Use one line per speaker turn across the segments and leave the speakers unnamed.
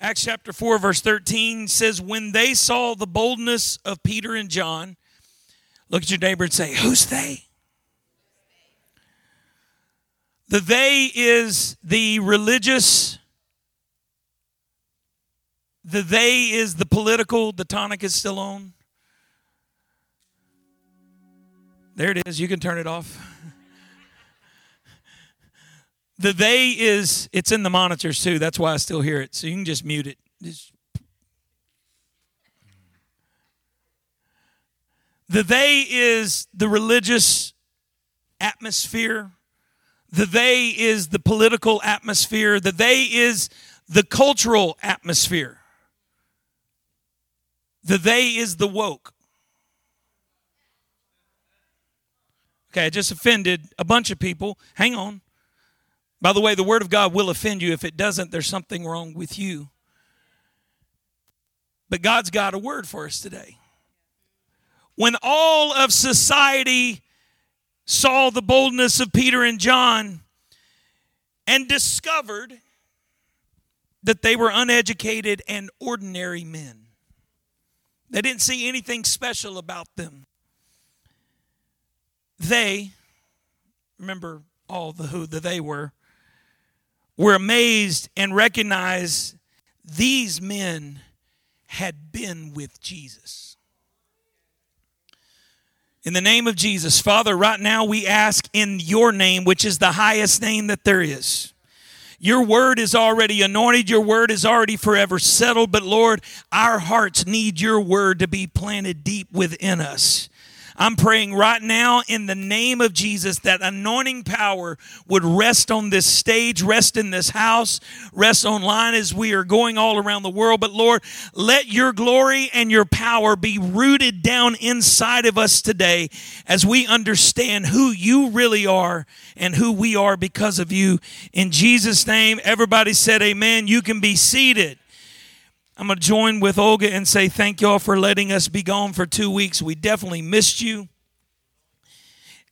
Acts chapter 4, verse 13 says, When they saw the boldness of Peter and John, look at your neighbor and say, Who's they? The they is the religious, the they is the political, the tonic is still on. There it is. You can turn it off. The they is it's in the monitors too. That's why I still hear it. So you can just mute it. Just the they is the religious atmosphere. The they is the political atmosphere. The they is the cultural atmosphere. The they is the woke. Okay, I just offended a bunch of people. Hang on. By the way, the Word of God will offend you. If it doesn't, there's something wrong with you. But God's got a word for us today. When all of society saw the boldness of Peter and John and discovered that they were uneducated and ordinary men, they didn't see anything special about them. They, remember all the who the they were, were amazed and recognized these men had been with Jesus. In the name of Jesus, Father, right now we ask in your name, which is the highest name that there is. Your word is already anointed. Your word is already forever settled. But Lord, our hearts need your word to be planted deep within us. I'm praying right now in the name of Jesus that anointing power would rest on this stage, rest in this house, rest online as we are going all around the world. But Lord, let your glory and your power be rooted down inside of us today as we understand who you really are and who we are because of you. In Jesus' name, everybody said amen. You can be seated. I'm going to join with Olga and say thank y'all for letting us be gone for two weeks. We definitely missed you.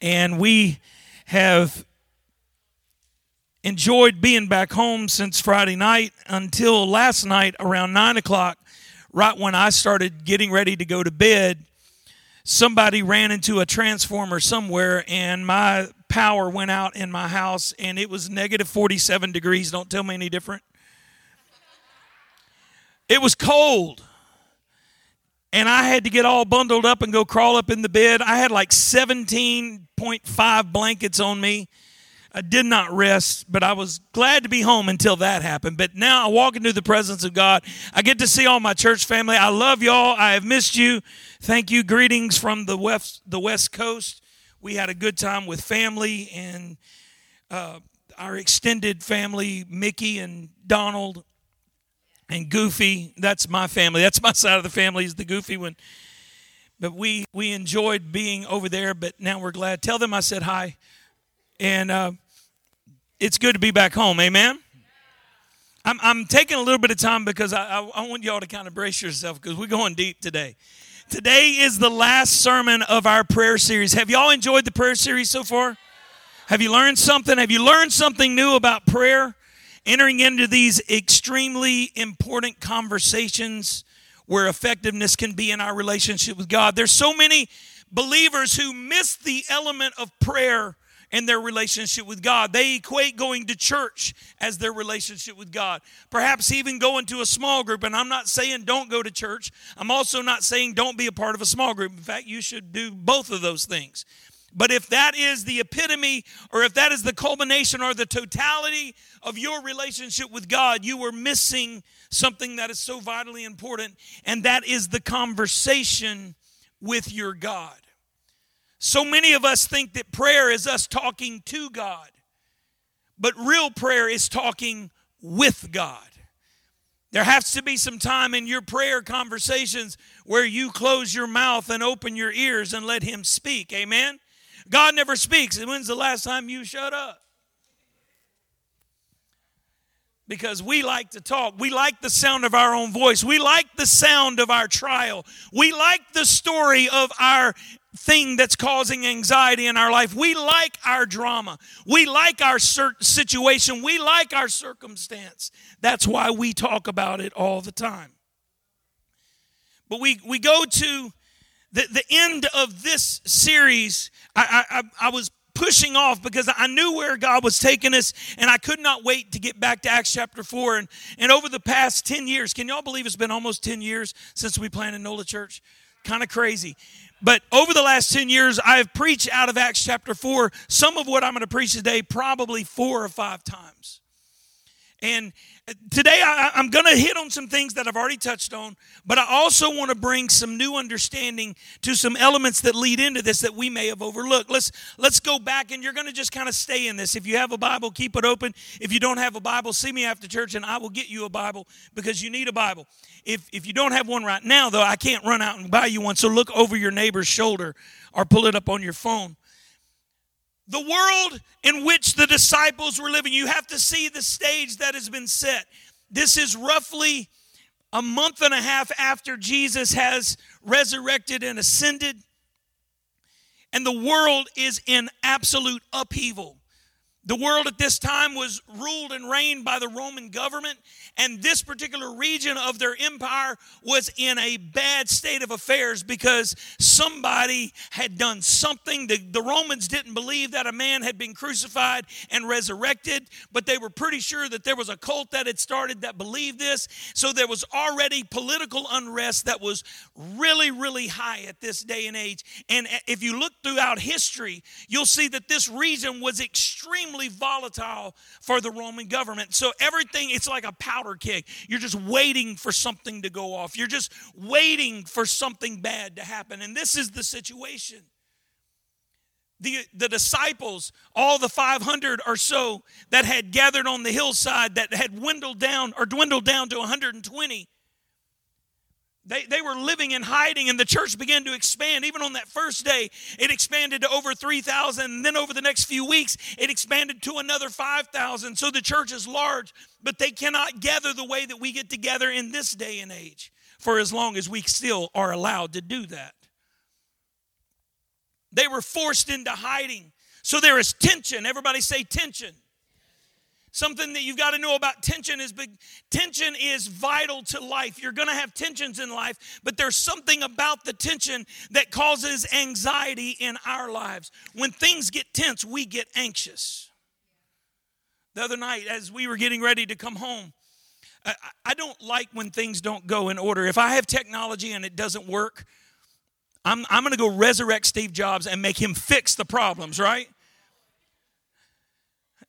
And we have enjoyed being back home since Friday night until last night around 9 o'clock, right when I started getting ready to go to bed. Somebody ran into a transformer somewhere, and my power went out in my house, and it was negative 47 degrees. Don't tell me any different. It was cold. And I had to get all bundled up and go crawl up in the bed. I had like 17.5 blankets on me. I did not rest, but I was glad to be home until that happened. But now I walk into the presence of God. I get to see all my church family. I love y'all. I have missed you. Thank you. Greetings from the west, the West Coast. We had a good time with family and uh, our extended family, Mickey and Donald and Goofy. That's my family. That's my side of the family is the Goofy one. But we we enjoyed being over there. But now we're glad. Tell them I said hi, and uh, it's good to be back home. Amen. I'm, I'm taking a little bit of time because I, I, I want y'all to kind of brace yourself because we're going deep today. Today is the last sermon of our prayer series. Have y'all enjoyed the prayer series so far? Have you learned something? Have you learned something new about prayer? Entering into these extremely important conversations where effectiveness can be in our relationship with God. There's so many believers who miss the element of prayer in their relationship with God. They equate going to church as their relationship with God. Perhaps even going to a small group. And I'm not saying don't go to church. I'm also not saying don't be a part of a small group. In fact, you should do both of those things. But if that is the epitome, or if that is the culmination or the totality of your relationship with God, you are missing something that is so vitally important, and that is the conversation with your God. So many of us think that prayer is us talking to God, but real prayer is talking with God. There has to be some time in your prayer conversations where you close your mouth and open your ears and let Him speak. Amen? God never speaks. And when's the last time you shut up? Because we like to talk. We like the sound of our own voice. We like the sound of our trial. We like the story of our thing that's causing anxiety in our life. We like our drama. We like our situation. We like our circumstance. That's why we talk about it all the time. But we, we go to the, the end of this series. I, I, I was pushing off because I knew where God was taking us and I could not wait to get back to Acts chapter 4. And, and over the past 10 years, can y'all believe it's been almost 10 years since we planted NOLA Church? Kind of crazy. But over the last 10 years, I have preached out of Acts chapter 4, some of what I'm going to preach today, probably four or five times. And today I, am going to hit on some things that I've already touched on, but I also want to bring some new understanding to some elements that lead into this that we may have overlooked. Let's let's go back, and you're going to just kind of stay in this. If you have a Bible, keep it open. If you don't have a Bible, see me after church, and I will get you a Bible because you need a Bible. If if you don't have one right now, though, I can't run out and buy you one. So look over your neighbor's shoulder or pull it up on your phone the world in which the disciples were living. You have to see the stage that has been set. This is roughly a month and a half after Jesus has resurrected and ascended, and the world is in absolute upheaval. The world at this time was ruled and reigned by the Roman government, and this particular region of their empire was in a bad state of affairs because somebody had done something. The, the Romans didn't believe that a man had been crucified and resurrected, but they were pretty sure that there was a cult that had started that believed this. So there was already political unrest that was really, really high at this day and age. And if you look throughout history, you'll see that this region was extremely extremely volatile for the Roman government. So everything, it's like a powder keg. You're just waiting for something to go off, you're just waiting for something bad to happen. And this is the situation. The, the disciples, all the 500 or so that had gathered on the hillside that had dwindled down or dwindled down to 120, they, they were living in hiding, and the church began to expand. Even on that first day, it expanded to over 3,000. And then over the next few weeks, it expanded to another 5,000. So the church is large, but they cannot gather the way that we get together in this day and age for as long as we still are allowed to do that. They were forced into hiding. So there is tension. Everybody say tension. Something that you've got to know about tension is big. Tension is vital to life. You're going to have tensions in life, but there's something about the tension that causes anxiety in our lives. When things get tense, we get anxious. The other night, as we were getting ready to come home, I don't like when things don't go in order. If I have technology and it doesn't work, I'm, I'm going to go resurrect Steve Jobs and make him fix the problems, right?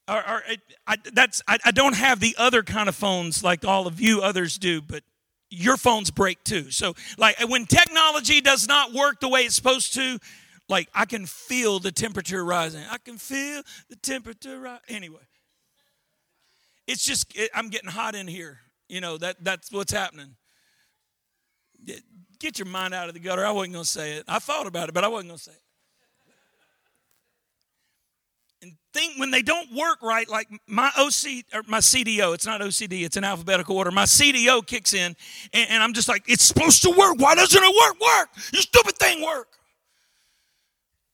Or, or I, that's I, I don't have the other kind of phones like all of you others do, but your phones break too. So like when technology does not work the way it's supposed to, like I can feel the temperature rising. I can feel the temperature rise. Anyway, it's just it, I'm getting hot in here. You know that that's what's happening. Get your mind out of the gutter. I wasn't going to say it. I thought about it, but I wasn't going to say it. Think when they don't work right, like my OC or my CDO, it's not OCD, it's an alphabetical order. My CDO kicks in, and, and I'm just like, it's supposed to work. Why doesn't it work? Work! You stupid thing, work!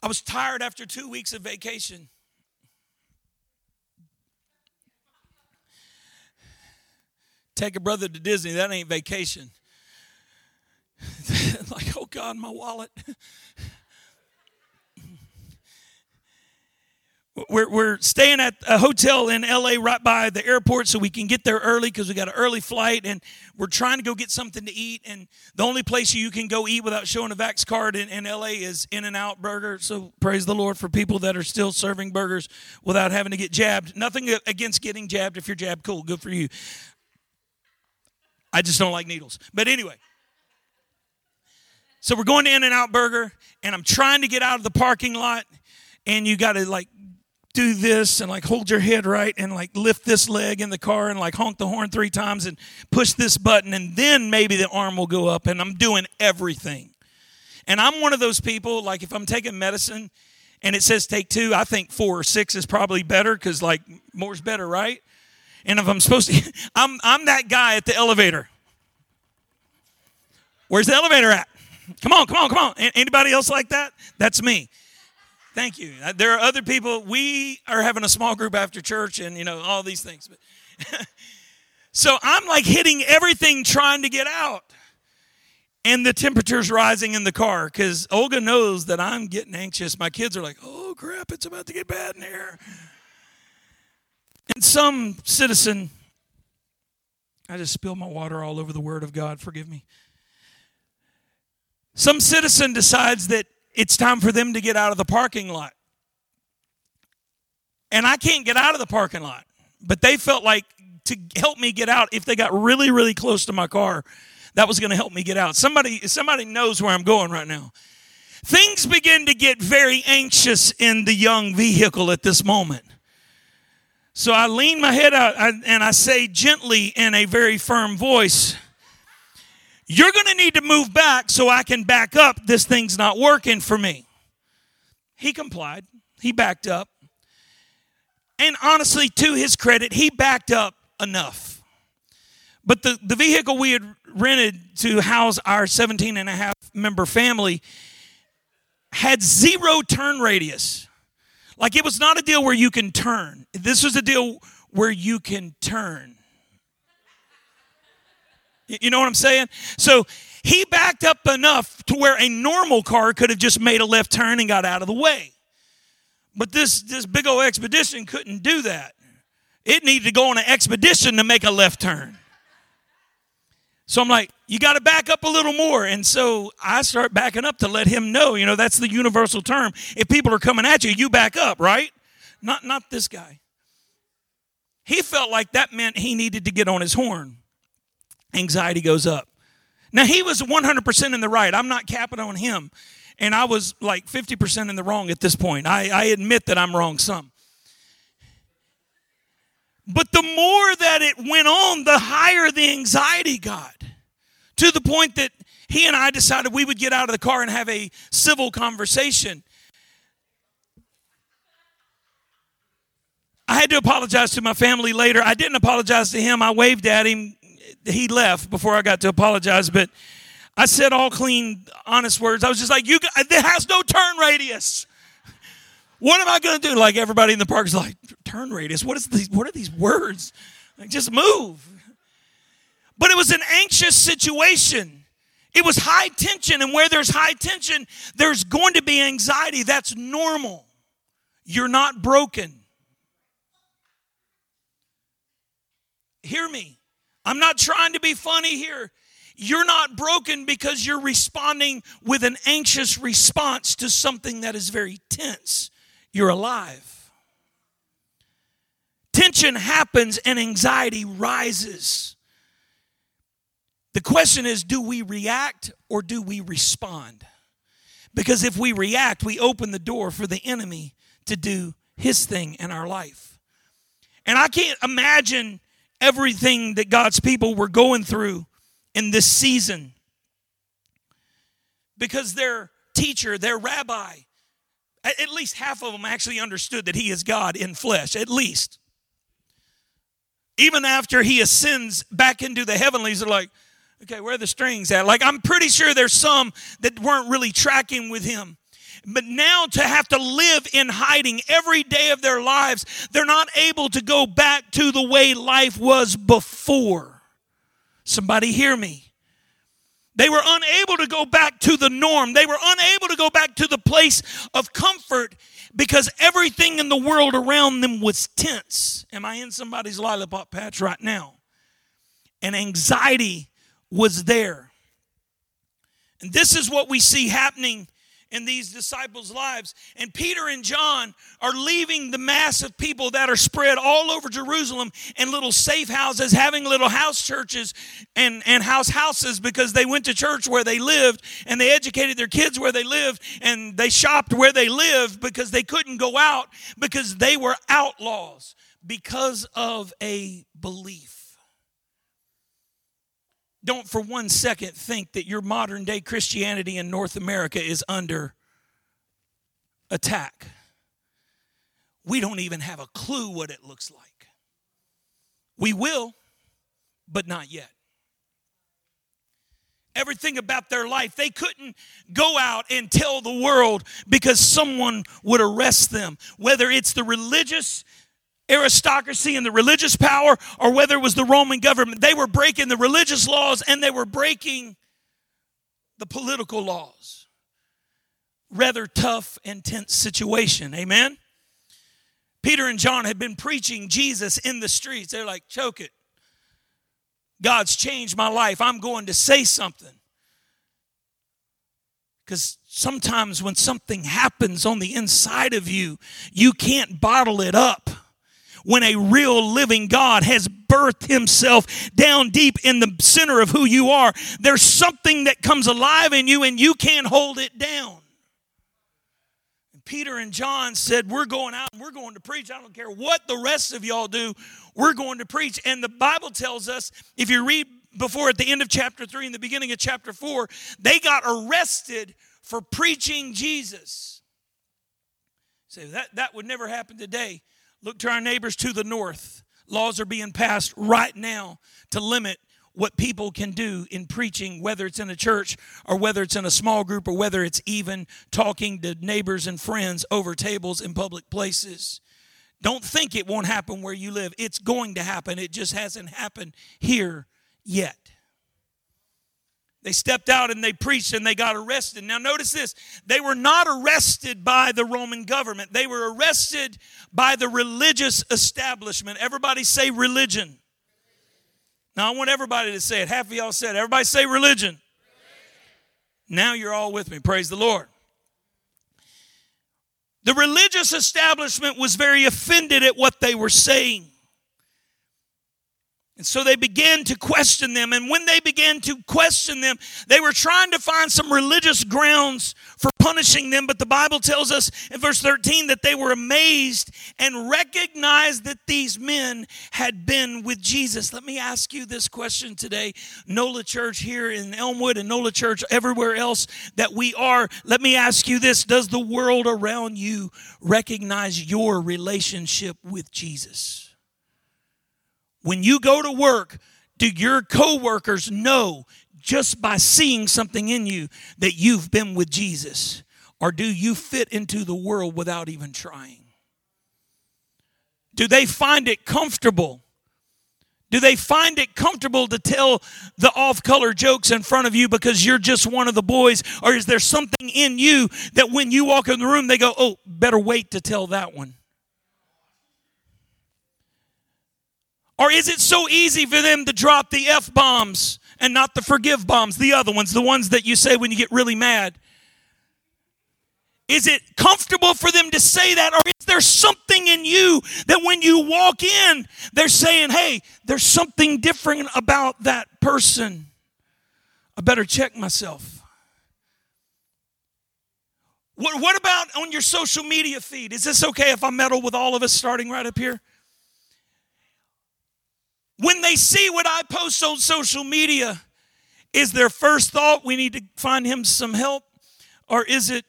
I was tired after two weeks of vacation. Take a brother to Disney, that ain't vacation. like, oh God, my wallet. We're, we're staying at a hotel in LA right by the airport so we can get there early because we got an early flight and we're trying to go get something to eat. And the only place you can go eat without showing a Vax card in, in LA is In N Out Burger. So praise the Lord for people that are still serving burgers without having to get jabbed. Nothing against getting jabbed. If you're jabbed, cool, good for you. I just don't like needles. But anyway. So we're going to In N Out Burger and I'm trying to get out of the parking lot and you got to like do this and like hold your head right and like lift this leg in the car and like honk the horn three times and push this button and then maybe the arm will go up and I'm doing everything. And I'm one of those people, like if I'm taking medicine and it says take two, I think four or six is probably better because like more's better, right? And if I'm supposed to, I'm, I'm that guy at the elevator. Where's the elevator at? Come on, come on, come on. Anybody else like that? That's me. Thank you. Uh, there are other people. We are having a small group after church and, you know, all these things. But so I'm like hitting everything trying to get out. And the temperature's rising in the car because Olga knows that I'm getting anxious. My kids are like, oh, crap, it's about to get bad in here. And some citizen, I just spilled my water all over the Word of God, forgive me. Some citizen decides that it's time for them to get out of the parking lot. And I can't get out of the parking lot, but they felt like to help me get out, if they got really, really close to my car, that was going to help me get out. Somebody, somebody knows where I'm going right now. Things begin to get very anxious in the young vehicle at this moment. So I lean my head out and I say gently in a very firm voice, You're going to need to move back so I can back up. This thing's not working for me. He complied, he backed up. And honestly, to his credit, he backed up enough. But the, the vehicle we had rented to house our 17 and a half member family had zero turn radius. Like it was not a deal where you can turn. This was a deal where you can turn. You know what I'm saying? So he backed up enough to where a normal car could have just made a left turn and got out of the way. But this, this big old expedition couldn't do that. It needed to go on an expedition to make a left turn. So I'm like, you got to back up a little more. And so I start backing up to let him know, you know, that's the universal term. If people are coming at you, you back up, right? Not not this guy. He felt like that meant he needed to get on his horn. Anxiety goes up. Now he was 100% in the right. I'm not capping on him. And I was like 50% in the wrong at this point. I, I admit that I'm wrong some. But the more that it went on, the higher the anxiety got. To the point that he and I decided we would get out of the car and have a civil conversation. I had to apologize to my family later. I didn't apologize to him. I waved at him. He left before I got to apologize, but I said all clean, honest words. I was just like, "You, it has no turn radius." What am I going to do? Like everybody in the park is like, turn radius. What is these? What are these words? Like just move. But it was an anxious situation. It was high tension, and where there's high tension, there's going to be anxiety. That's normal. You're not broken. Hear me. I'm not trying to be funny here. You're not broken because you're responding with an anxious response to something that is very tense you're alive. Tension happens and anxiety rises. The question is do we react or do we respond? Because if we react, we open the door for the enemy to do his thing in our life. And I can't imagine everything that God's people were going through in this season because their teacher, their rabbi, at least half of them actually understood that he is God in flesh, at least. Even after he ascends back into the heavenlies, they're like, okay, where are the strings at? Like, I'm pretty sure there's some that weren't really tracking with him. But now to have to live in hiding every day of their lives, they're not able to go back to the way life was before. Somebody hear me. They were unable to go back to the norm. They were unable to go back to the place of comfort because everything in the world around them was tense. Am I in somebody's lollipop patch right now? And anxiety was there. And this is what we see happening in these disciples' lives. And Peter and John are leaving the mass of people that are spread all over Jerusalem in little safe houses, having little house churches and, and house houses because they went to church where they lived and they educated their kids where they lived and they shopped where they lived because they couldn't go out because they were outlaws because of a belief don't for one second think that your modern day Christianity in North America is under attack. We don't even have a clue what it looks like. We will, but not yet. everything about their life. They couldn't go out and tell the world because someone would arrest them, whether it's the religious aristocracy and the religious power or whether it was the Roman government. They were breaking the religious laws and they were breaking the political laws. Rather tough, intense situation. Amen? Peter and John had been preaching Jesus in the streets. They're like, choke it. God's changed my life. I'm going to say something. Because sometimes when something happens on the inside of you, you can't bottle it up. When a real living God has birthed himself down deep in the center of who you are, there's something that comes alive in you and you can't hold it down. Peter and John said, We're going out and we're going to preach. I don't care what the rest of y'all do, we're going to preach. And the Bible tells us, if you read before at the end of chapter 3 and the beginning of chapter 4, they got arrested for preaching Jesus. Say, that, that would never happen today. Look to our neighbors to the north. Laws are being passed right now to limit what people can do in preaching, whether it's in a church or whether it's in a small group or whether it's even talking to neighbors and friends over tables in public places. Don't think it won't happen where you live. It's going to happen. It just hasn't happened here yet. They stepped out and they preached and they got arrested. Now, notice this they were not arrested by the Roman government, they were arrested by the religious establishment. Everybody say religion. Now, I want everybody to say it. Half of y'all said, everybody say religion. religion. Now you're all with me. Praise the Lord. The religious establishment was very offended at what they were saying. And so they began to question them. And when they began to question them, they were trying to find some religious grounds for punishing them. But the Bible tells us in verse 13 that they were amazed and recognized that these men had been with Jesus. Let me ask you this question today NOLA Church here in Elmwood and NOLA Church everywhere else that we are. Let me ask you this Does the world around you recognize your relationship with Jesus? When you go to work, do your coworkers know just by seeing something in you that you've been with Jesus? Or do you fit into the world without even trying? Do they find it comfortable? Do they find it comfortable to tell the off color jokes in front of you because you're just one of the boys? Or is there something in you that when you walk in the room, they go, oh, better wait to tell that one? Or is it so easy for them to drop the F bombs and not the forgive bombs, the other ones, the ones that you say when you get really mad? Is it comfortable for them to say that? Or is there something in you that when you walk in, they're saying, hey, there's something different about that person? I better check myself. What, what about on your social media feed? Is this okay if I meddle with all of us starting right up here? When they see what I post on social media, is their first thought we need to find him some help? Or is it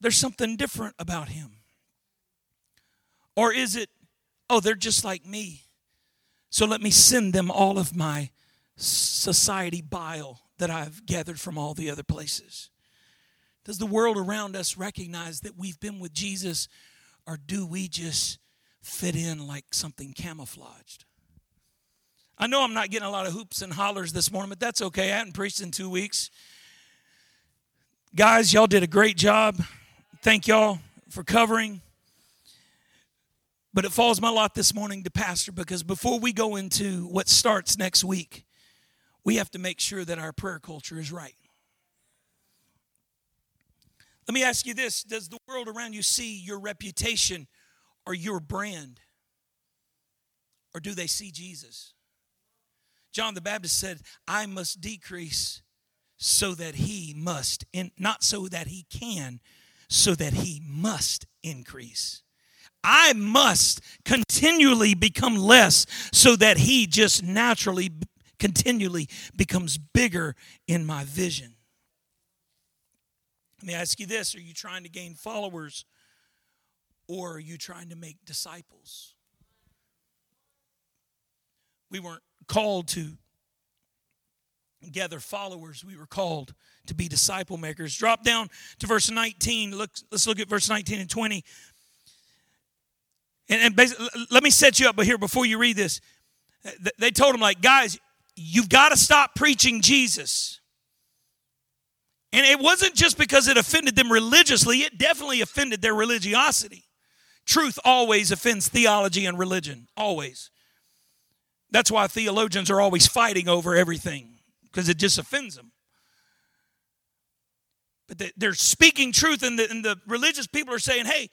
there's something different about him? Or is it, oh, they're just like me? So let me send them all of my society bile that I've gathered from all the other places. Does the world around us recognize that we've been with Jesus, or do we just fit in like something camouflaged? I know I'm not getting a lot of hoops and hollers this morning, but that's okay. I hadn't preached in two weeks. Guys, y'all did a great job. Thank y'all for covering. But it falls my lot this morning to pastor because before we go into what starts next week, we have to make sure that our prayer culture is right. Let me ask you this Does the world around you see your reputation or your brand? Or do they see Jesus? John the Baptist said, I must decrease so that he must, in, not so that he can, so that he must increase. I must continually become less so that he just naturally, continually becomes bigger in my vision. Let me ask you this Are you trying to gain followers or are you trying to make disciples? We weren't called to gather followers. We were called to be disciple makers. Drop down to verse 19. Look, let's look at verse 19 and 20. And, and basically, let me set you up here before you read this. They told him, like, guys, you've got to stop preaching Jesus. And it wasn't just because it offended them religiously, it definitely offended their religiosity. Truth always offends theology and religion, always. That's why theologians are always fighting over everything, because it just offends them. But they're speaking truth, and the, and the religious people are saying, hey,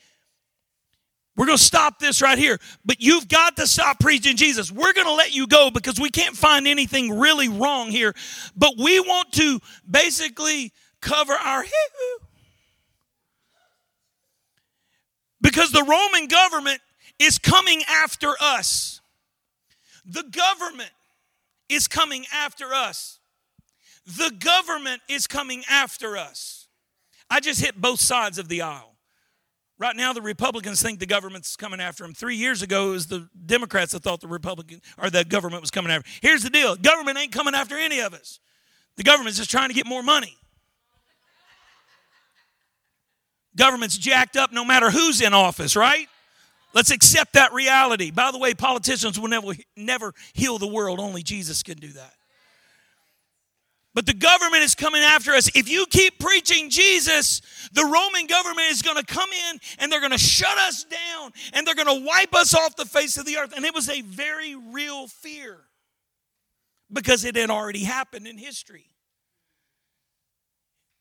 we're going to stop this right here. But you've got to stop preaching Jesus. We're going to let you go because we can't find anything really wrong here. But we want to basically cover our because the Roman government is coming after us. The government is coming after us. The government is coming after us. I just hit both sides of the aisle. Right now, the Republicans think the government's coming after them. Three years ago, it was the Democrats that thought the Republican or the government was coming after. Here's the deal: government ain't coming after any of us. The government's just trying to get more money. Government's jacked up no matter who's in office, right? Let's accept that reality. By the way, politicians will never, never heal the world. Only Jesus can do that. But the government is coming after us. If you keep preaching Jesus, the Roman government is going to come in and they're going to shut us down and they're going to wipe us off the face of the earth. And it was a very real fear because it had already happened in history.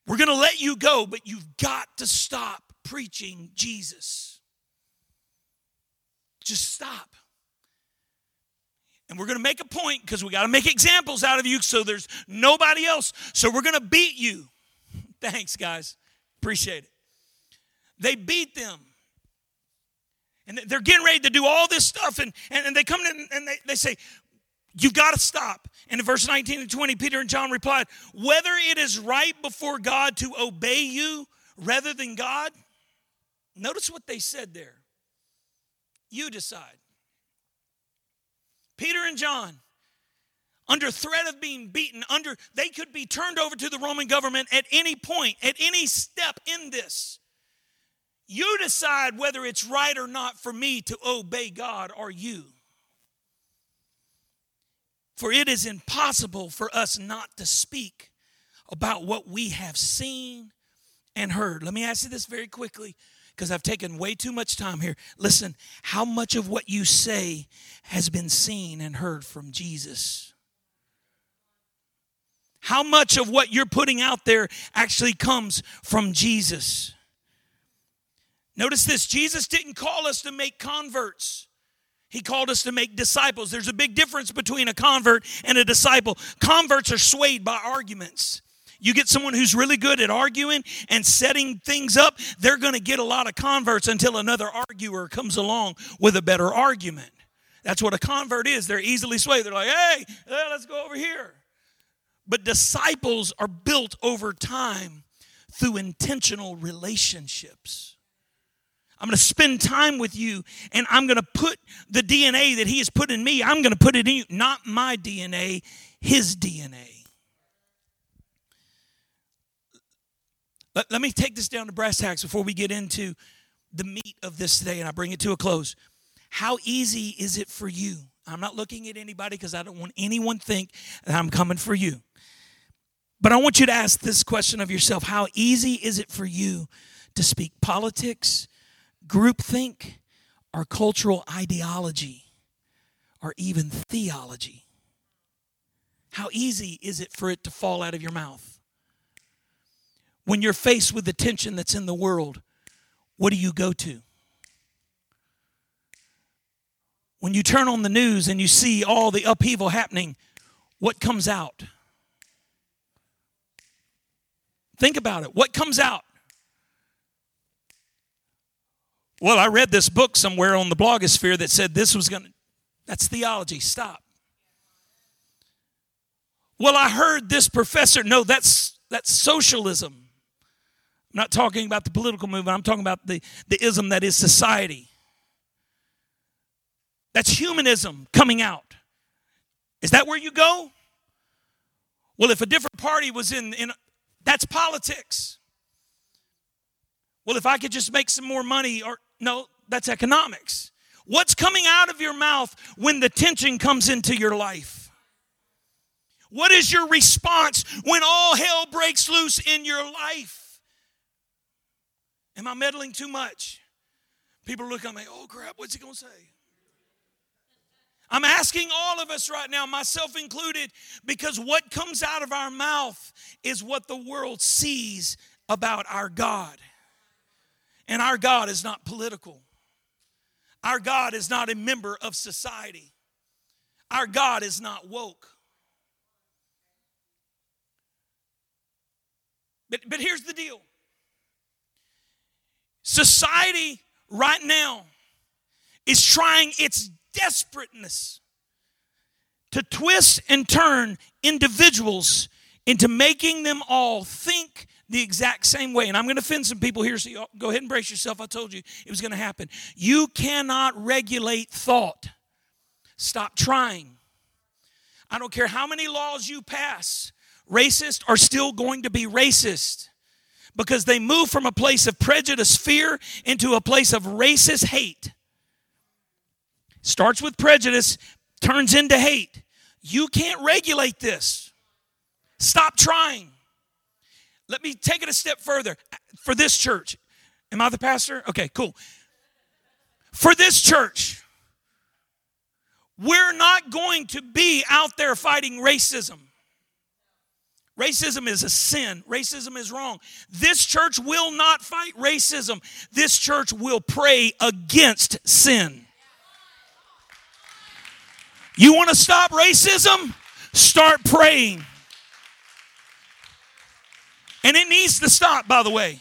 We're going to let you go, but you've got to stop preaching Jesus. Just stop. And we're going to make a point because we got to make examples out of you so there's nobody else. So we're going to beat you. Thanks, guys. Appreciate it. They beat them. And they're getting ready to do all this stuff. And, and, and they come in and they, they say, You've got to stop. And in verse 19 and 20, Peter and John replied, Whether it is right before God to obey you rather than God, notice what they said there. You decide. Peter and John, under threat of being beaten, under they could be turned over to the Roman government at any point, at any step in this. You decide whether it's right or not for me to obey God or you. For it is impossible for us not to speak about what we have seen and heard. Let me ask you this very quickly because I've taken way too much time here. Listen, how much of what you say has been seen and heard from Jesus? How much of what you're putting out there actually comes from Jesus? Notice this Jesus didn't call us to make converts. He called us to make disciples. There's a big difference between a convert and a disciple. Converts are swayed by arguments. You get someone who's really good at arguing and setting things up, they're going to get a lot of converts until another arguer comes along with a better argument. That's what a convert is. They're easily swayed. They're like, hey, uh, let's go over here. But disciples are built over time through intentional relationships. I'm going to spend time with you and I'm going to put the DNA that He has put in me, I'm going to put it in you. Not my DNA, His DNA. Let, let me take this down to brass tacks before we get into the meat of this today and I bring it to a close. How easy is it for you? I'm not looking at anybody because I don't want anyone think that I'm coming for you. But I want you to ask this question of yourself How easy is it for you to speak politics, groupthink, or cultural ideology, or even theology? How easy is it for it to fall out of your mouth? When you're faced with the tension that's in the world, what do you go to? When you turn on the news and you see all the upheaval happening, what comes out? Think about it. What comes out? Well, I read this book somewhere on the blogosphere that said this was going to, that's theology. Stop. Well, I heard this professor, no, that's, that's socialism. I'm not talking about the political movement, I'm talking about the, the ism that is society. That's humanism coming out. Is that where you go? Well, if a different party was in, in that's politics. Well, if I could just make some more money, or no, that's economics. What's coming out of your mouth when the tension comes into your life? What is your response when all hell breaks loose in your life? Am I meddling too much? People look at me, oh crap, what's he gonna say? I'm asking all of us right now, myself included, because what comes out of our mouth is what the world sees about our God. And our God is not political. Our God is not a member of society. Our God is not woke. But, but here's the deal society right now is trying its desperateness to twist and turn individuals into making them all think the exact same way. And I'm going to offend some people here, so go ahead and brace yourself. I told you it was going to happen. You cannot regulate thought. Stop trying. I don't care how many laws you pass, racists are still going to be racist because they move from a place of prejudice, fear, into a place of racist hate. Starts with prejudice, turns into hate. You can't regulate this. Stop trying. Let me take it a step further. For this church, am I the pastor? Okay, cool. For this church, we're not going to be out there fighting racism. Racism is a sin. Racism is wrong. This church will not fight racism. This church will pray against sin. You want to stop racism? Start praying. And it needs to stop, by the way.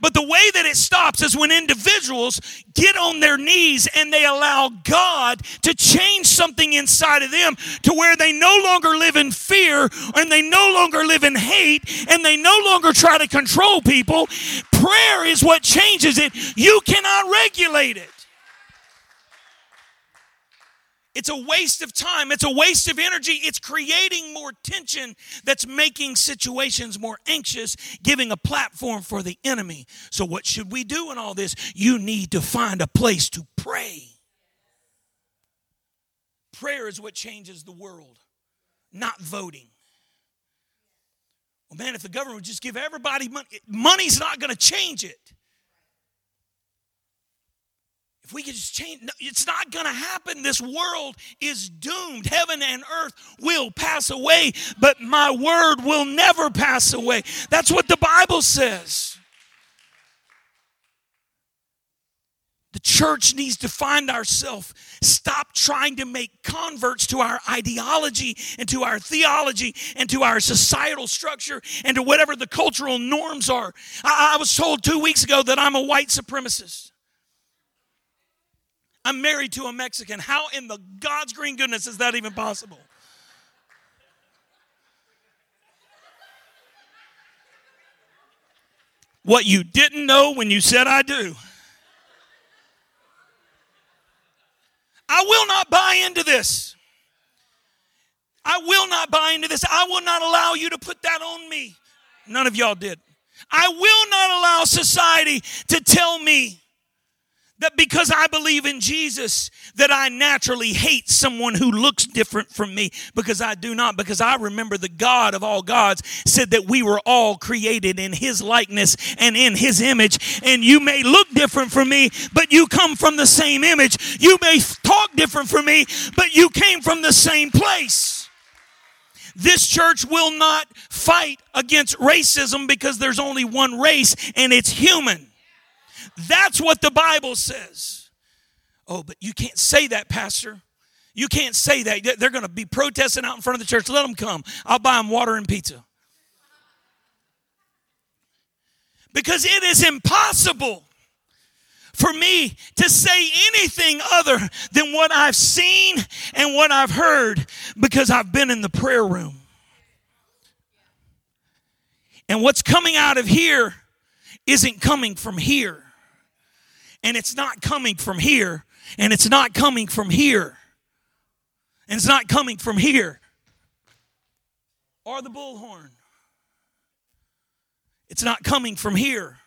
But the way that it stops is when individuals get on their knees and they allow God to change something inside of them to where they no longer live in fear and they no longer live in hate and they no longer try to control people. Prayer is what changes it. You cannot regulate it. It's a waste of time. It's a waste of energy. It's creating more tension that's making situations more anxious, giving a platform for the enemy. So, what should we do in all this? You need to find a place to pray. Prayer is what changes the world, not voting. Well, man, if the government would just give everybody money, money's not going to change it. If we could just change, no, it's not going to happen. This world is doomed. Heaven and earth will pass away, but my word will never pass away. That's what the Bible says. The church needs to find ourselves. Stop trying to make converts to our ideology and to our theology and to our societal structure and to whatever the cultural norms are. I, I was told two weeks ago that I'm a white supremacist. I'm married to a Mexican. How in the God's green goodness is that even possible? What you didn't know when you said I do. I will not buy into this. I will not buy into this. I will not allow you to put that on me. None of y'all did. I will not allow society to tell me that because I believe in Jesus, that I naturally hate someone who looks different from me because I do not. Because I remember the God of all gods said that we were all created in his likeness and in his image. And you may look different from me, but you come from the same image. You may talk different from me, but you came from the same place. This church will not fight against racism because there's only one race and it's human. That's what the Bible says. Oh, but you can't say that, Pastor. You can't say that. They're going to be protesting out in front of the church. Let them come. I'll buy them water and pizza. Because it is impossible for me to say anything other than what I've seen and what I've heard because I've been in the prayer room. And what's coming out of here isn't coming from here and it's not coming from here, and it's not coming from here, and it's not coming from here. or the bullhorn. It's not coming from here.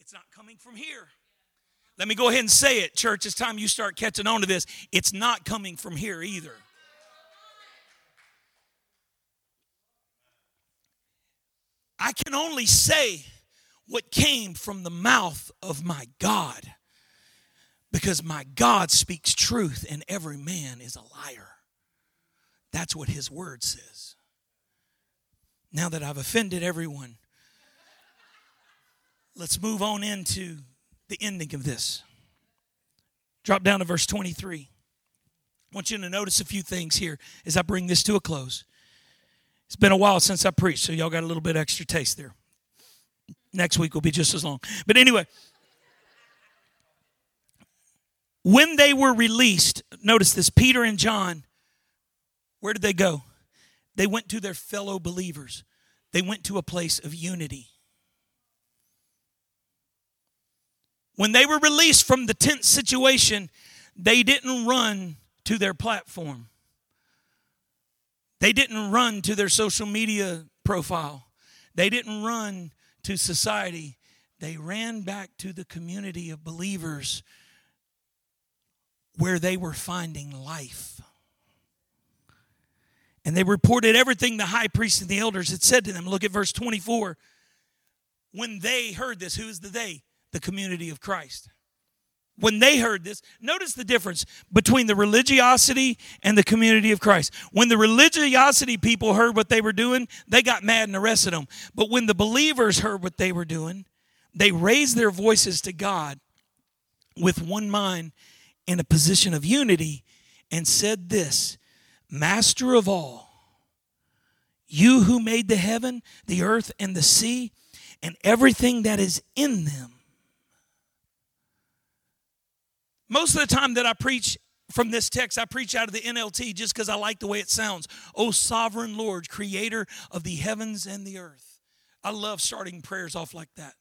It's not coming from here. Let me go ahead and say it, church. It's time you start catching on to this. It's not coming from here either. I can only say what came from the mouth of my God because my God speaks truth and every man is a liar. That's what his word says. Now that I've offended everyone, let's move on into the ending of this. Drop down to verse 23. I want you to notice a few things here as I bring this to a close. It's been a while since I preached, so y'all got a little bit extra taste there. Next week will be just as long. But anyway, when they were released, notice this Peter and John, where did they go? They went to their fellow believers, they went to a place of unity. When they were released from the tense situation, they didn't run to their platform. They didn't run to their social media profile. They didn't run to society. They ran back to the community of believers where they were finding life. And they reported everything the high priest and the elders had said to them. Look at verse 24. When they heard this, who is the they? the community of Christ. When they heard this, notice the difference between the religiosity and the community of Christ. When the religiosity people heard what they were doing, they got mad and arrested them. But when the believers heard what they were doing, they raised their voices to God with one mind in a position of unity and said this Master of all, you who made the heaven, the earth, and the sea, and everything that is in them Most of the time that I preach from this text, I preach out of the NLT just because I like the way it sounds. O sovereign Lord, creator of the heavens and the earth. I love starting prayers off like that.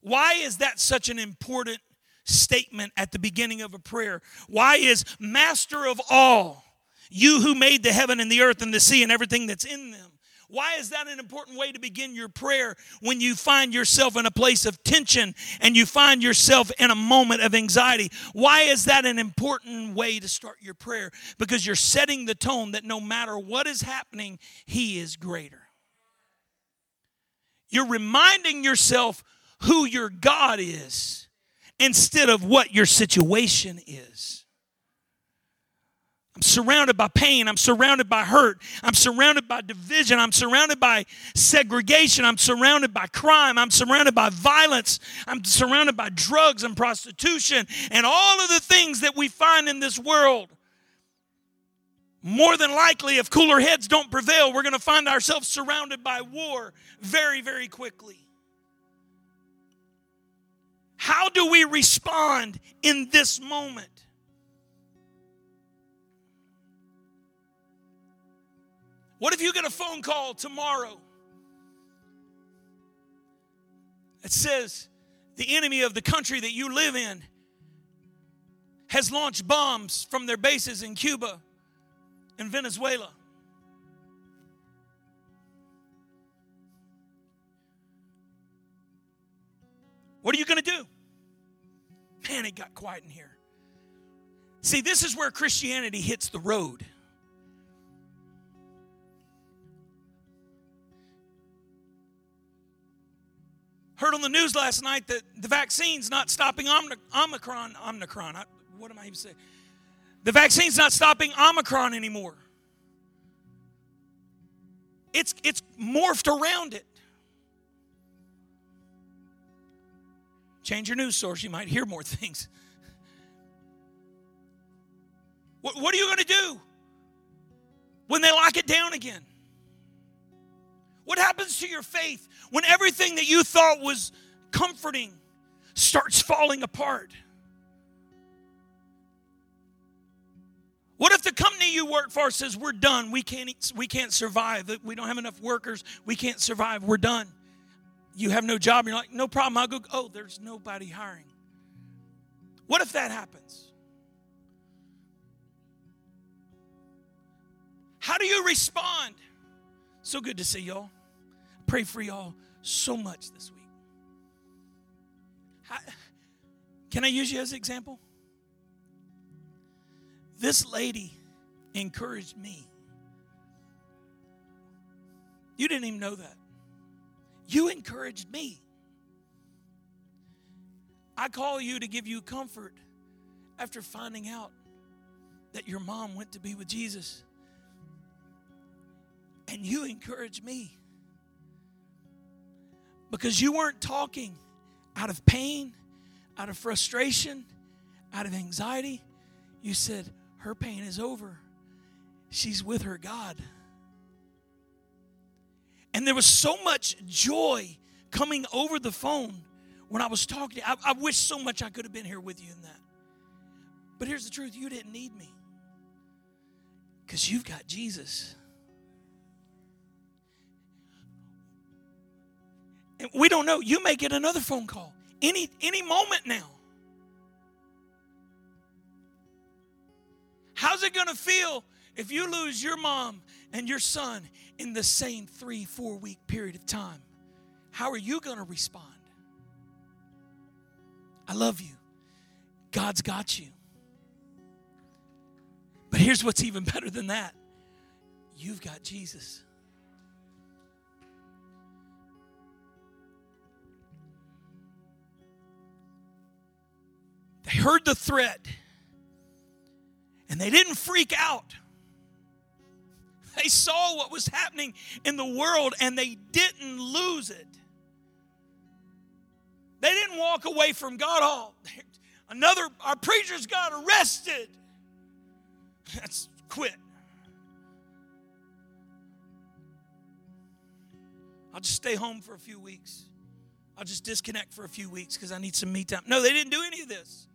Why is that such an important statement at the beginning of a prayer? Why is master of all, you who made the heaven and the earth and the sea and everything that's in them? Why is that an important way to begin your prayer when you find yourself in a place of tension and you find yourself in a moment of anxiety? Why is that an important way to start your prayer? Because you're setting the tone that no matter what is happening, He is greater. You're reminding yourself who your God is instead of what your situation is. I'm surrounded by pain. I'm surrounded by hurt. I'm surrounded by division. I'm surrounded by segregation. I'm surrounded by crime. I'm surrounded by violence. I'm surrounded by drugs and prostitution and all of the things that we find in this world. More than likely, if cooler heads don't prevail, we're going to find ourselves surrounded by war very, very quickly. How do we respond in this moment? What if you get a phone call tomorrow that says the enemy of the country that you live in has launched bombs from their bases in Cuba and Venezuela? What are you going to do? Man, it got quiet in here. See, this is where Christianity hits the road. Heard on the news last night that the vaccine's not stopping Omicron. Omicron. what am I even saying? The vaccine's not stopping Omicron anymore. It's, it's morphed around it. Change your news source, you might hear more things. What, what are you going to do when they lock it down again? What happens to your faith when everything that you thought was comforting starts falling apart? What if the company you work for says we're done, we can't we can't survive, we don't have enough workers, we can't survive, we're done. You have no job, you're like, no problem, I'll go. Oh, there's nobody hiring. What if that happens? How do you respond? So good to see y'all. Pray for y'all so much this week. How, can I use you as an example? This lady encouraged me. You didn't even know that. You encouraged me. I call you to give you comfort after finding out that your mom went to be with Jesus. And you encouraged me because you weren't talking out of pain, out of frustration, out of anxiety. You said, Her pain is over. She's with her God. And there was so much joy coming over the phone when I was talking. I, I wish so much I could have been here with you in that. But here's the truth you didn't need me because you've got Jesus. We don't know. You may get another phone call any any moment now. How's it going to feel if you lose your mom and your son in the same three, four week period of time? How are you going to respond? I love you. God's got you. But here's what's even better than that you've got Jesus. They heard the threat and they didn't freak out. They saw what was happening in the world and they didn't lose it. They didn't walk away from God. Oh, another, our preachers got arrested. That's quit. I'll just stay home for a few weeks. I'll just disconnect for a few weeks because I need some me time. No, they didn't do any of this.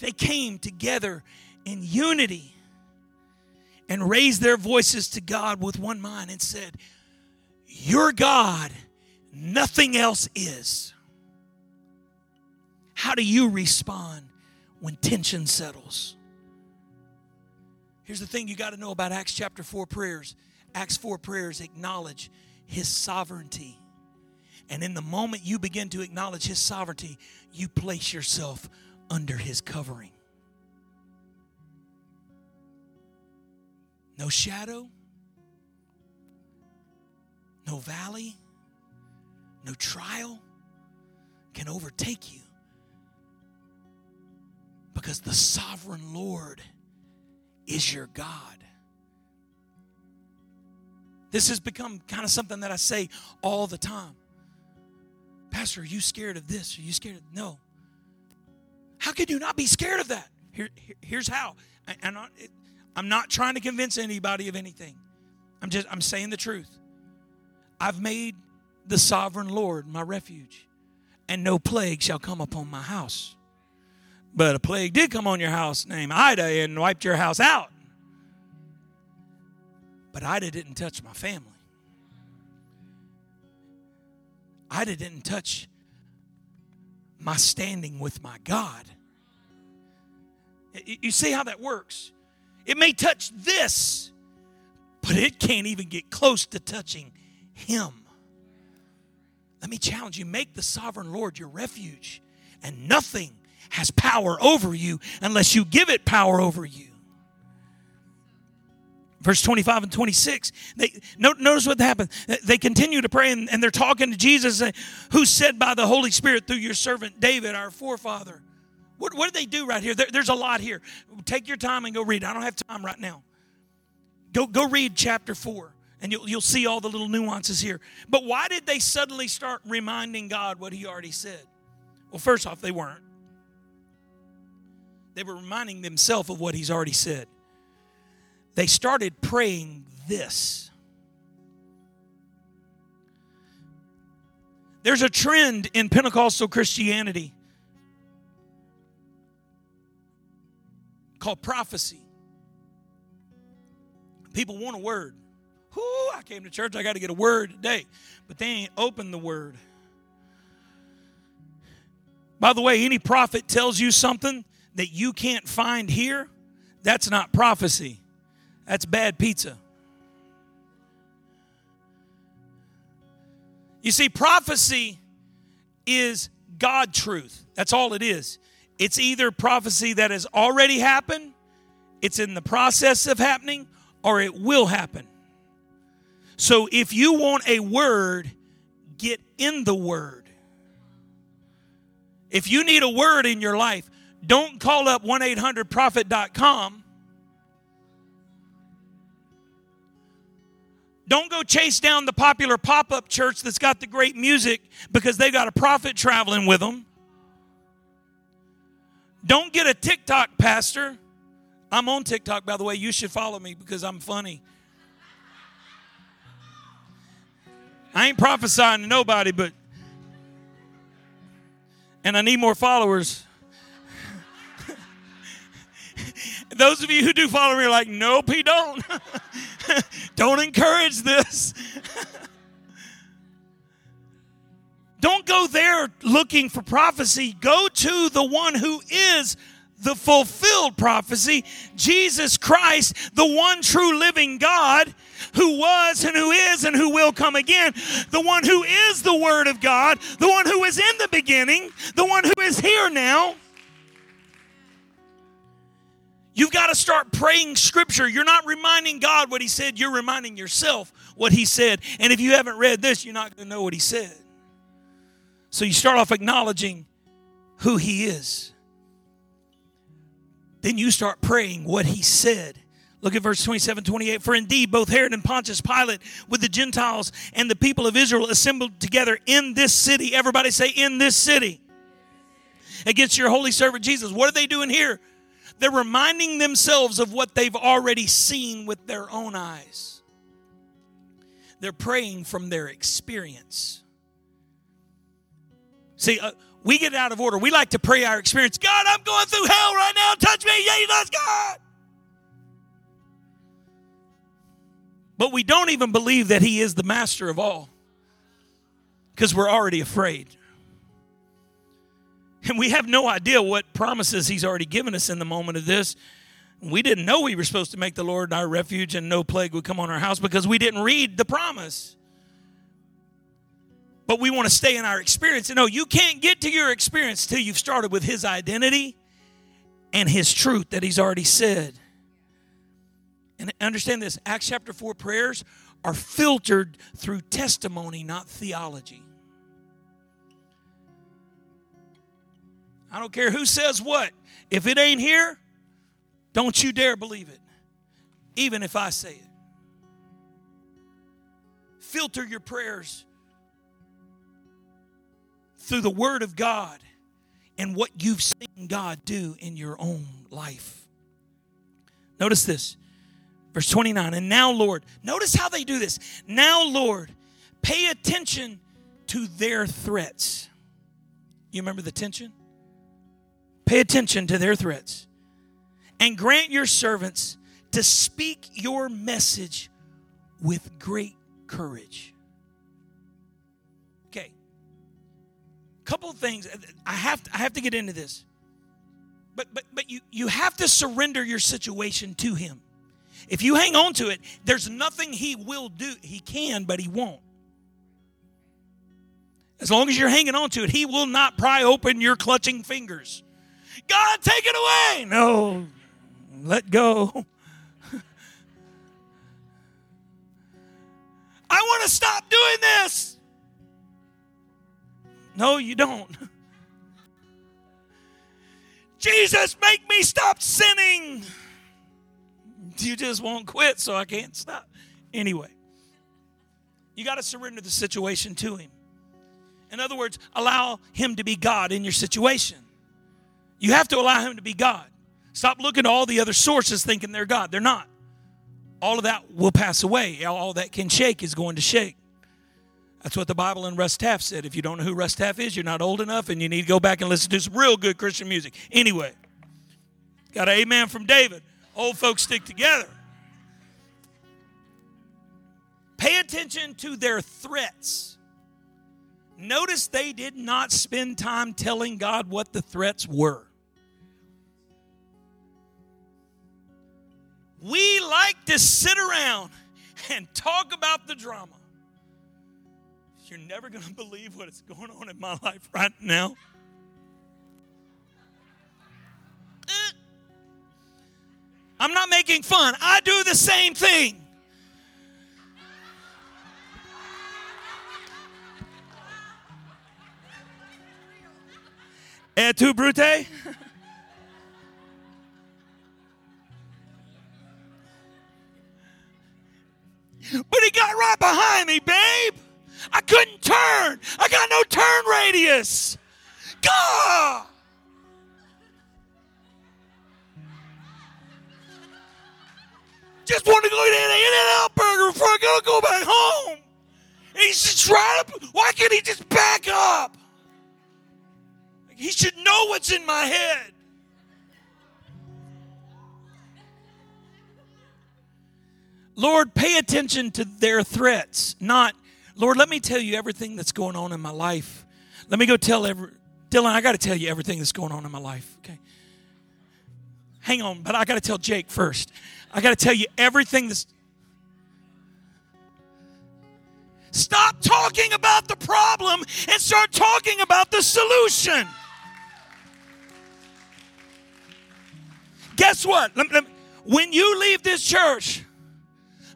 They came together in unity and raised their voices to God with one mind and said, Your God, nothing else is. How do you respond when tension settles? Here's the thing you got to know about Acts chapter 4 prayers. Acts 4 prayers acknowledge his sovereignty. And in the moment you begin to acknowledge his sovereignty, you place yourself under his covering. No shadow, no valley, no trial can overtake you because the sovereign Lord is your God. This has become kind of something that I say all the time. Pastor, are you scared of this? Are you scared of no? How could you not be scared of that? Here, here here's how. And I'm not trying to convince anybody of anything. I'm just I'm saying the truth. I've made the sovereign Lord my refuge, and no plague shall come upon my house. But a plague did come on your house named Ida and wiped your house out. But Ida didn't touch my family. Ida didn't touch my standing with my God. You see how that works? It may touch this, but it can't even get close to touching Him. Let me challenge you make the sovereign Lord your refuge, and nothing has power over you unless you give it power over you. Verse 25 and 26, they, notice what happened. They continue to pray and, and they're talking to Jesus, who said by the Holy Spirit through your servant David, our forefather. What, what did they do right here? There, there's a lot here. Take your time and go read. I don't have time right now. Go, go read chapter 4 and you'll, you'll see all the little nuances here. But why did they suddenly start reminding God what he already said? Well, first off, they weren't. They were reminding themselves of what he's already said. They started praying this. There's a trend in Pentecostal Christianity called prophecy. People want a word. Whoo, I came to church, I got to get a word today. But they ain't opened the word. By the way, any prophet tells you something that you can't find here, that's not prophecy. That's bad pizza. You see, prophecy is God truth. That's all it is. It's either prophecy that has already happened, it's in the process of happening, or it will happen. So if you want a word, get in the word. If you need a word in your life, don't call up 1 800 prophet.com. Don't go chase down the popular pop up church that's got the great music because they got a prophet traveling with them. Don't get a TikTok pastor. I'm on TikTok, by the way. You should follow me because I'm funny. I ain't prophesying to nobody, but, and I need more followers. Those of you who do follow me are like, nope, he don't. don't encourage this. don't go there looking for prophecy. Go to the one who is the fulfilled prophecy Jesus Christ, the one true living God who was and who is and who will come again, the one who is the Word of God, the one who is in the beginning, the one who is here now. You've got to start praying scripture. You're not reminding God what He said, you're reminding yourself what He said. And if you haven't read this, you're not going to know what He said. So you start off acknowledging who He is. Then you start praying what He said. Look at verse 27 28. For indeed, both Herod and Pontius Pilate, with the Gentiles and the people of Israel, assembled together in this city. Everybody say, in this city. Against your holy servant Jesus. What are they doing here? They're reminding themselves of what they've already seen with their own eyes. They're praying from their experience. See, uh, we get out of order. We like to pray our experience. God, I'm going through hell right now. Touch me. Jesus, God. But we don't even believe that He is the master of all because we're already afraid. And we have no idea what promises he's already given us in the moment of this. We didn't know we were supposed to make the Lord our refuge and no plague would come on our house because we didn't read the promise. But we want to stay in our experience. And no, you can't get to your experience till you've started with his identity and his truth that he's already said. And understand this Acts chapter 4 prayers are filtered through testimony, not theology. I don't care who says what. If it ain't here, don't you dare believe it, even if I say it. Filter your prayers through the Word of God and what you've seen God do in your own life. Notice this, verse 29. And now, Lord, notice how they do this. Now, Lord, pay attention to their threats. You remember the tension? Pay attention to their threats and grant your servants to speak your message with great courage. Couple things. I have to, I have to get into this. But but but you you have to surrender your situation to him. If you hang on to it, there's nothing he will do. He can, but he won't. As long as you're hanging on to it, he will not pry open your clutching fingers. God, take it away. No, let go. I want to stop doing this. No, you don't. Jesus, make me stop sinning. You just won't quit, so I can't stop. Anyway, you got to surrender the situation to Him. In other words, allow Him to be God in your situation. You have to allow Him to be God. Stop looking to all the other sources thinking they're God. They're not. All of that will pass away. All that can shake is going to shake. That's what the Bible in Russ Taff said. If you don't know who Russ Taff is, you're not old enough and you need to go back and listen to some real good Christian music. Anyway, got an amen from David. Old folks stick together. Pay attention to their threats. Notice they did not spend time telling God what the threats were. We like to sit around and talk about the drama. You're never going to believe what is going on in my life right now. Eh. I'm not making fun. I do the same thing. Et tu, Brute? but he got right behind me, babe. I couldn't turn. I got no turn radius. God. Just want to go to an In-N-Out burger before I gotta go back home. And he's just right up. Why can't he just back up? He should know what's in my head. Lord, pay attention to their threats, not, Lord, let me tell you everything that's going on in my life. Let me go tell every, Dylan, I got to tell you everything that's going on in my life, okay? Hang on, but I got to tell Jake first. I got to tell you everything that's. Stop talking about the problem and start talking about the solution. Guess what? When you leave this church,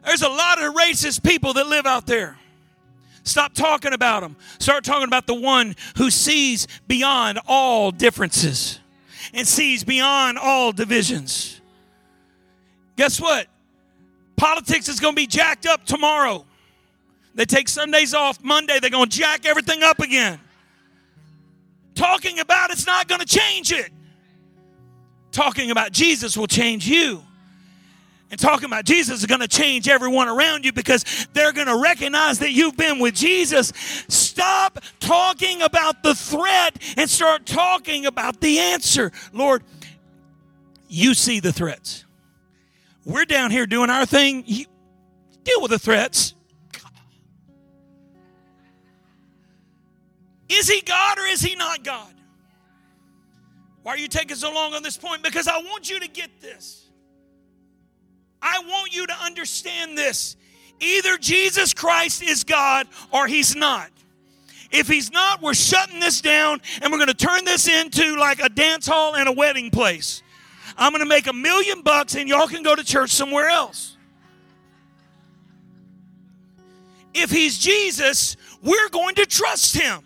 there's a lot of racist people that live out there. Stop talking about them. Start talking about the one who sees beyond all differences and sees beyond all divisions. Guess what? Politics is going to be jacked up tomorrow. They take Sundays off. Monday, they're going to jack everything up again. Talking about it's not going to change it. Talking about Jesus will change you. And talking about Jesus is going to change everyone around you because they're going to recognize that you've been with Jesus. Stop talking about the threat and start talking about the answer. Lord, you see the threats. We're down here doing our thing. You deal with the threats. Is he God or is he not God? Why are you taking so long on this point? Because I want you to get this. I want you to understand this. Either Jesus Christ is God or he's not. If he's not, we're shutting this down and we're going to turn this into like a dance hall and a wedding place. I'm going to make a million bucks and y'all can go to church somewhere else. If he's Jesus, we're going to trust him.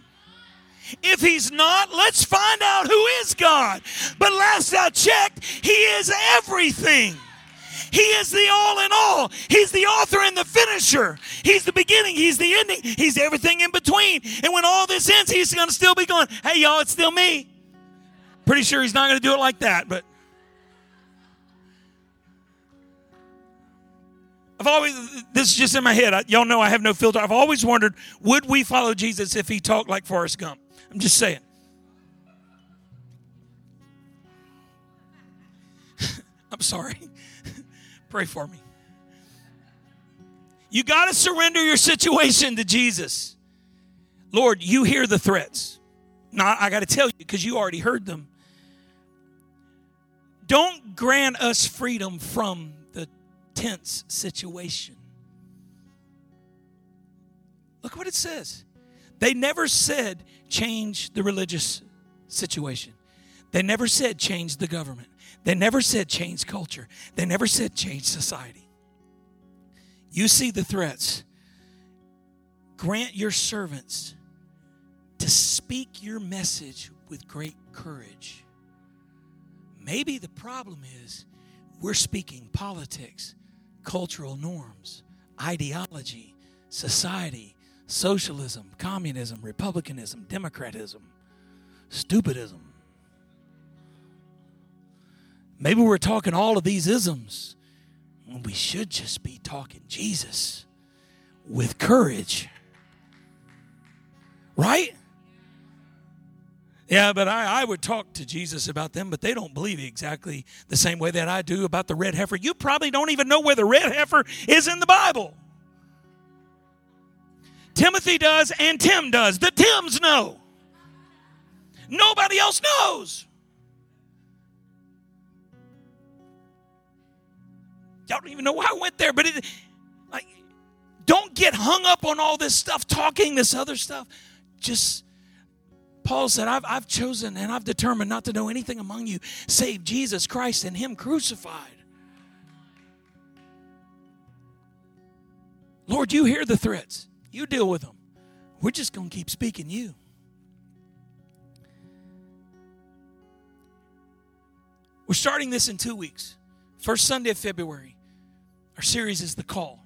If he's not, let's find out who is God. But last I checked, he is everything. He is the all in all. He's the author and the finisher. He's the beginning. He's the ending. He's everything in between. And when all this ends, he's going to still be going, hey, y'all, it's still me. Pretty sure he's not going to do it like that, but. I've always, this is just in my head. I, y'all know I have no filter. I've always wondered, would we follow Jesus if he talked like Forrest Gump? I'm just saying. I'm sorry. Pray for me. You got to surrender your situation to Jesus. Lord, you hear the threats. Now, I got to tell you because you already heard them. Don't grant us freedom from the tense situation. Look what it says. They never said change the religious situation. They never said change the government. They never said change culture. They never said change society. You see the threats. Grant your servants to speak your message with great courage. Maybe the problem is we're speaking politics, cultural norms, ideology, society, socialism, communism, republicanism, democratism, stupidism. Maybe we're talking all of these isms when we should just be talking Jesus with courage. Right? Yeah, but I, I would talk to Jesus about them, but they don't believe exactly the same way that I do about the red heifer. You probably don't even know where the red heifer is in the Bible. Timothy does, and Tim does. The Tims know. Nobody else knows. Y'all don't even know why I went there, but it, like, don't get hung up on all this stuff, talking this other stuff. Just, Paul said, I've, I've chosen and I've determined not to know anything among you save Jesus Christ and Him crucified. Lord, you hear the threats, you deal with them. We're just going to keep speaking you. We're starting this in two weeks. First Sunday of February. Our series is The Call.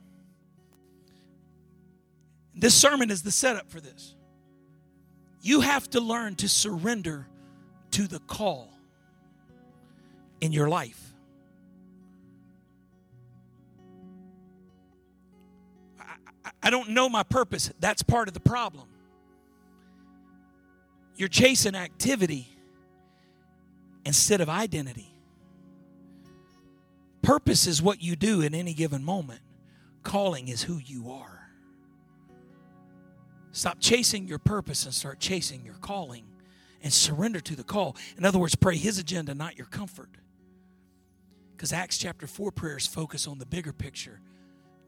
This sermon is the setup for this. You have to learn to surrender to the call in your life. I, I don't know my purpose. That's part of the problem. You're chasing activity instead of identity. Purpose is what you do in any given moment, calling is who you are. Stop chasing your purpose and start chasing your calling and surrender to the call. In other words, pray His agenda, not your comfort. Because Acts chapter 4 prayers focus on the bigger picture,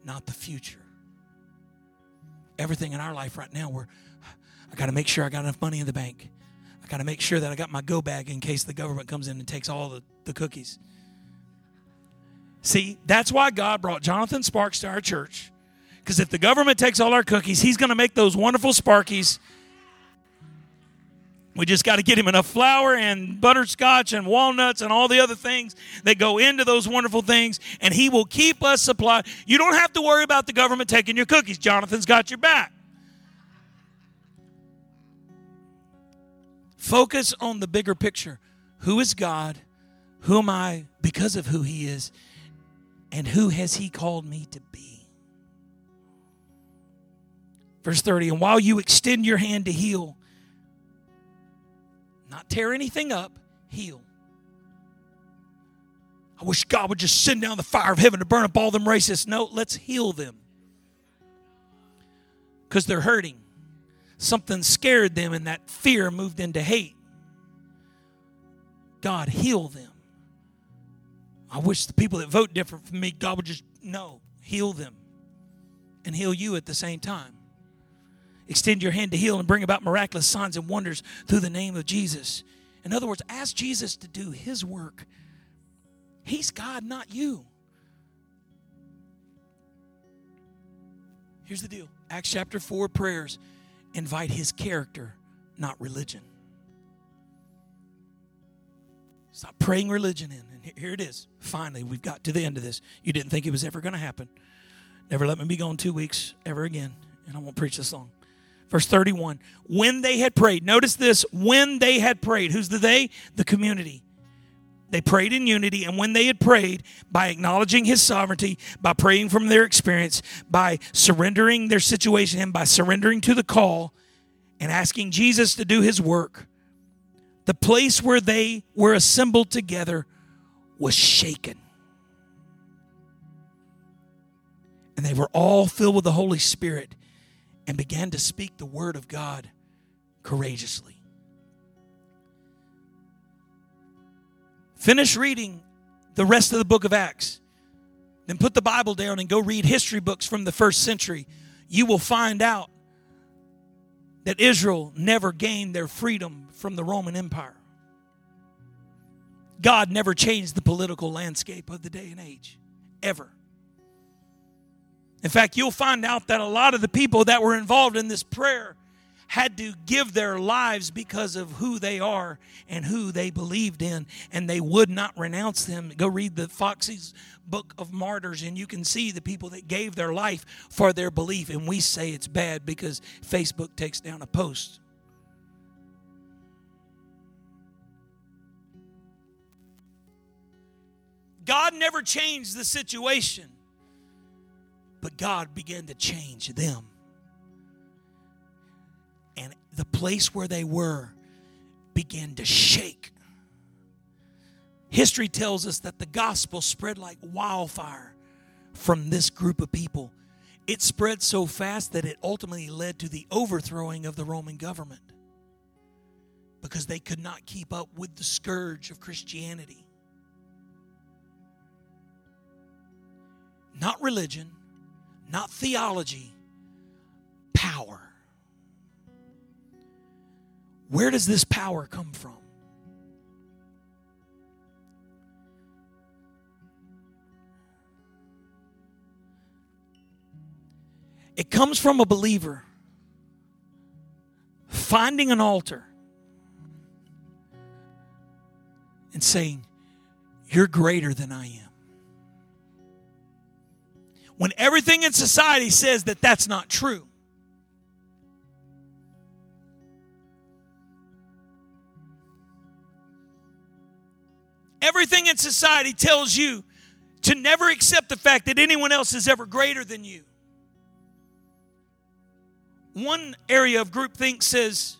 not the future. Everything in our life right now, we're, I got to make sure I got enough money in the bank. I got to make sure that I got my go bag in case the government comes in and takes all the, the cookies. See, that's why God brought Jonathan Sparks to our church. Because if the government takes all our cookies, he's going to make those wonderful Sparkies. We just got to get him enough flour and butterscotch and walnuts and all the other things that go into those wonderful things, and he will keep us supplied. You don't have to worry about the government taking your cookies. Jonathan's got your back. Focus on the bigger picture. Who is God? Who am I because of who he is? And who has he called me to be? Verse 30 And while you extend your hand to heal, not tear anything up, heal. I wish God would just send down the fire of heaven to burn up all them racists. No, let's heal them. Because they're hurting. Something scared them, and that fear moved into hate. God, heal them. I wish the people that vote different from me, God would just, no, heal them and heal you at the same time. Extend your hand to heal and bring about miraculous signs and wonders through the name of Jesus. In other words, ask Jesus to do his work. He's God, not you. Here's the deal Acts chapter 4 prayers invite his character, not religion. Stop praying religion in. Here it is. Finally, we've got to the end of this. You didn't think it was ever going to happen. Never let me be gone two weeks ever again. And I won't preach this long. Verse 31 When they had prayed, notice this when they had prayed. Who's the they? The community. They prayed in unity, and when they had prayed, by acknowledging his sovereignty, by praying from their experience, by surrendering their situation, and by surrendering to the call, and asking Jesus to do his work, the place where they were assembled together was shaken. And they were all filled with the Holy Spirit and began to speak the word of God courageously. Finish reading the rest of the book of Acts. Then put the Bible down and go read history books from the first century. You will find out that Israel never gained their freedom from the Roman Empire. God never changed the political landscape of the day and age, ever. In fact, you'll find out that a lot of the people that were involved in this prayer had to give their lives because of who they are and who they believed in, and they would not renounce them. Go read the Foxe's book of martyrs, and you can see the people that gave their life for their belief. And we say it's bad because Facebook takes down a post. God never changed the situation, but God began to change them. And the place where they were began to shake. History tells us that the gospel spread like wildfire from this group of people. It spread so fast that it ultimately led to the overthrowing of the Roman government because they could not keep up with the scourge of Christianity. Not religion, not theology, power. Where does this power come from? It comes from a believer finding an altar and saying, You're greater than I am. When everything in society says that that's not true. Everything in society tells you to never accept the fact that anyone else is ever greater than you. One area of groupthink says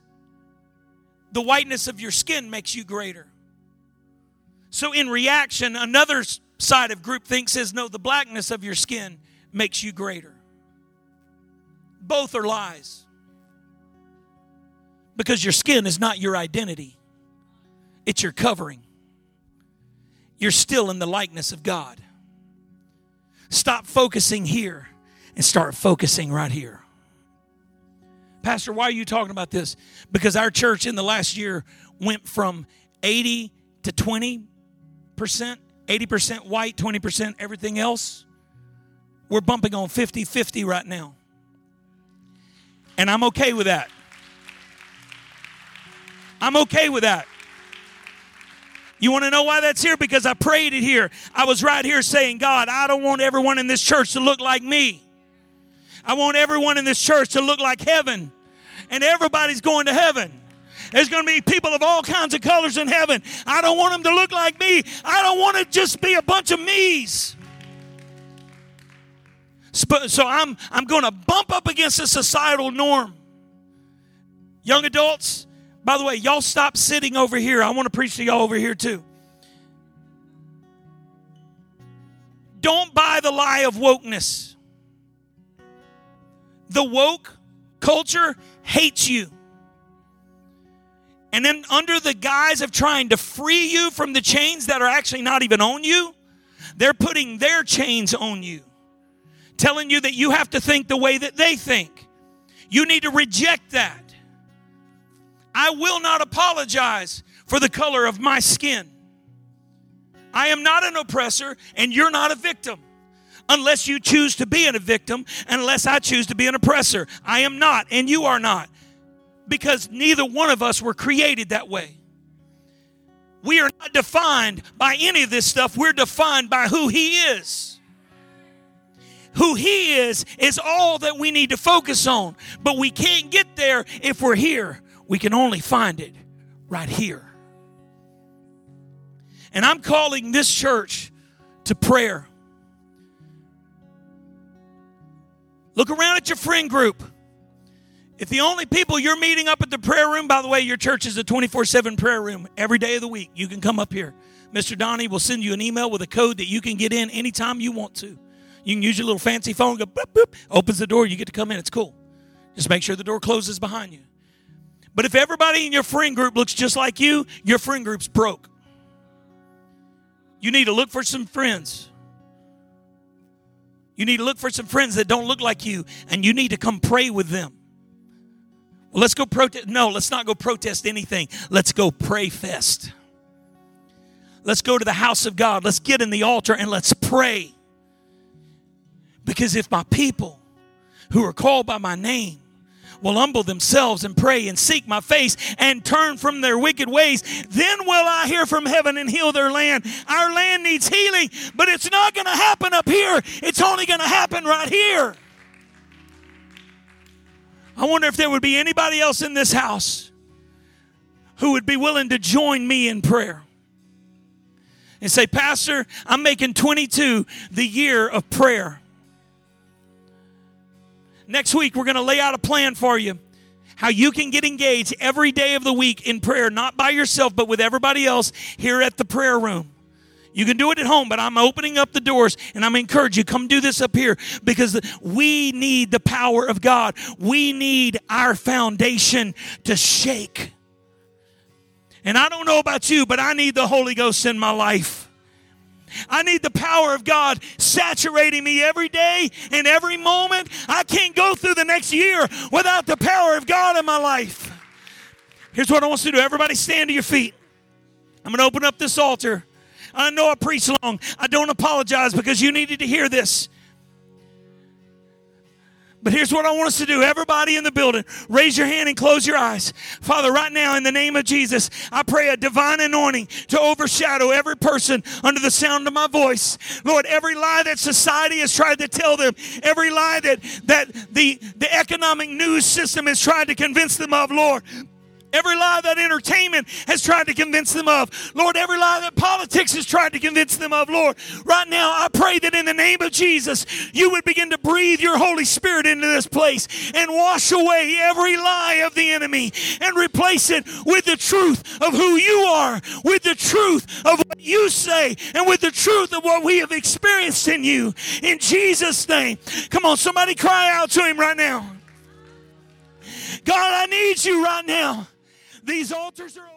the whiteness of your skin makes you greater. So, in reaction, another side of groupthink says no, the blackness of your skin makes you greater. Both are lies. Because your skin is not your identity, it's your covering. You're still in the likeness of God. Stop focusing here and start focusing right here. Pastor, why are you talking about this? Because our church in the last year went from 80 to 20%, 80% white, 20% everything else. We're bumping on 50 50 right now. And I'm okay with that. I'm okay with that. You want to know why that's here? Because I prayed it here. I was right here saying, God, I don't want everyone in this church to look like me. I want everyone in this church to look like heaven. And everybody's going to heaven. There's going to be people of all kinds of colors in heaven. I don't want them to look like me. I don't want to just be a bunch of me's. So I'm, I'm going to bump up against a societal norm. Young adults, by the way, y'all stop sitting over here. I want to preach to y'all over here too. Don't buy the lie of wokeness. The woke culture hates you. And then, under the guise of trying to free you from the chains that are actually not even on you, they're putting their chains on you, telling you that you have to think the way that they think. You need to reject that. I will not apologize for the color of my skin. I am not an oppressor, and you're not a victim unless you choose to be a victim, unless I choose to be an oppressor. I am not, and you are not, because neither one of us were created that way. We are not defined by any of this stuff, we're defined by who He is. Who He is is all that we need to focus on, but we can't get there if we're here. We can only find it right here. And I'm calling this church to prayer. Look around at your friend group. If the only people you're meeting up at the prayer room, by the way, your church is a 24 7 prayer room every day of the week. You can come up here. Mr. Donnie will send you an email with a code that you can get in anytime you want to. You can use your little fancy phone, go boop, boop, opens the door, you get to come in. It's cool. Just make sure the door closes behind you. But if everybody in your friend group looks just like you, your friend group's broke. You need to look for some friends you need to look for some friends that don't look like you, and you need to come pray with them. Well, let's go protest. No, let's not go protest anything. Let's go pray fest. Let's go to the house of God. Let's get in the altar and let's pray. Because if my people who are called by my name will humble themselves and pray and seek my face and turn from their wicked ways, then will I hear from heaven and heal their land. Our land needs healing, but it's not going to happen up here. It's only going to happen right here. I wonder if there would be anybody else in this house who would be willing to join me in prayer and say, Pastor, I'm making 22 the year of prayer. Next week, we're going to lay out a plan for you how you can get engaged every day of the week in prayer, not by yourself, but with everybody else here at the prayer room. You can do it at home, but I'm opening up the doors and I'm encouraging you come do this up here because we need the power of God. We need our foundation to shake. And I don't know about you, but I need the Holy Ghost in my life. I need the power of God saturating me every day and every moment. I can't go through the next year without the power of God in my life. Here's what I want you to do everybody stand to your feet. I'm going to open up this altar. I know I preach long. I don't apologize because you needed to hear this. But here's what I want us to do. Everybody in the building, raise your hand and close your eyes. Father, right now, in the name of Jesus, I pray a divine anointing to overshadow every person under the sound of my voice. Lord, every lie that society has tried to tell them, every lie that, that the, the economic news system has tried to convince them of, Lord, Every lie that entertainment has tried to convince them of. Lord, every lie that politics has tried to convince them of. Lord, right now I pray that in the name of Jesus, you would begin to breathe your Holy Spirit into this place and wash away every lie of the enemy and replace it with the truth of who you are, with the truth of what you say, and with the truth of what we have experienced in you. In Jesus' name. Come on, somebody cry out to him right now. God, I need you right now. These altars are